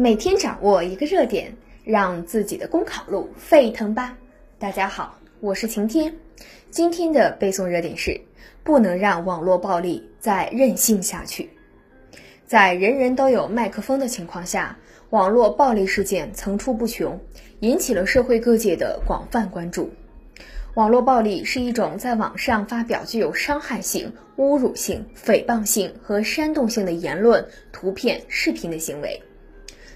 每天掌握一个热点，让自己的公考路沸腾吧！大家好，我是晴天。今天的背诵热点是：不能让网络暴力再任性下去。在人人都有麦克风的情况下，网络暴力事件层出不穷，引起了社会各界的广泛关注。网络暴力是一种在网上发表具有伤害性、侮辱性、诽谤性和煽动性的言论、图片、视频的行为。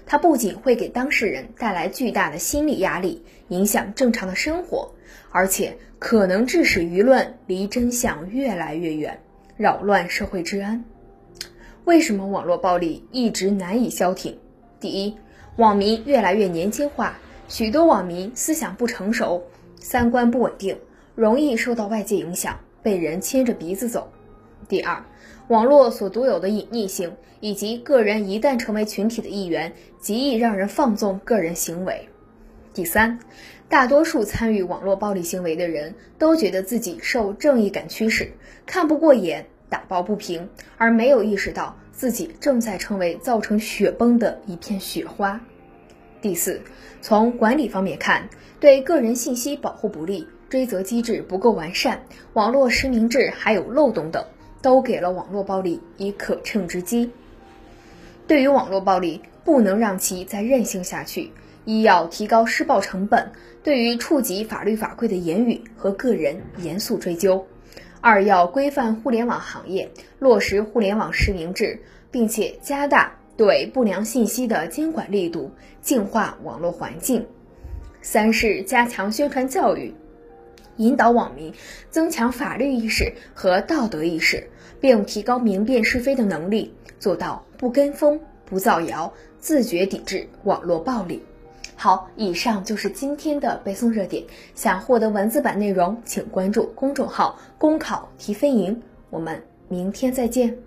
它不仅会给当事人带来巨大的心理压力，影响正常的生活，而且可能致使舆论离真相越来越远，扰乱社会治安。为什么网络暴力一直难以消停？第一，网民越来越年轻化，许多网民思想不成熟，三观不稳定，容易受到外界影响，被人牵着鼻子走。第二，网络所独有的隐匿性，以及个人一旦成为群体的一员，极易让人放纵个人行为。第三，大多数参与网络暴力行为的人都觉得自己受正义感驱使，看不过眼，打抱不平，而没有意识到自己正在成为造成雪崩的一片雪花。第四，从管理方面看，对个人信息保护不力，追责机制不够完善，网络实名制还有漏洞等。都给了网络暴力以可乘之机。对于网络暴力，不能让其再任性下去。一要提高施暴成本，对于触及法律法规的言语和个人严肃追究。二要规范互联网行业，落实互联网实名制，并且加大对不良信息的监管力度，净化网络环境。三是加强宣传教育。引导网民增强法律意识和道德意识，并提高明辨是非的能力，做到不跟风、不造谣，自觉抵制网络暴力。好，以上就是今天的背诵热点。想获得文字版内容，请关注公众号“公考提分营”。我们明天再见。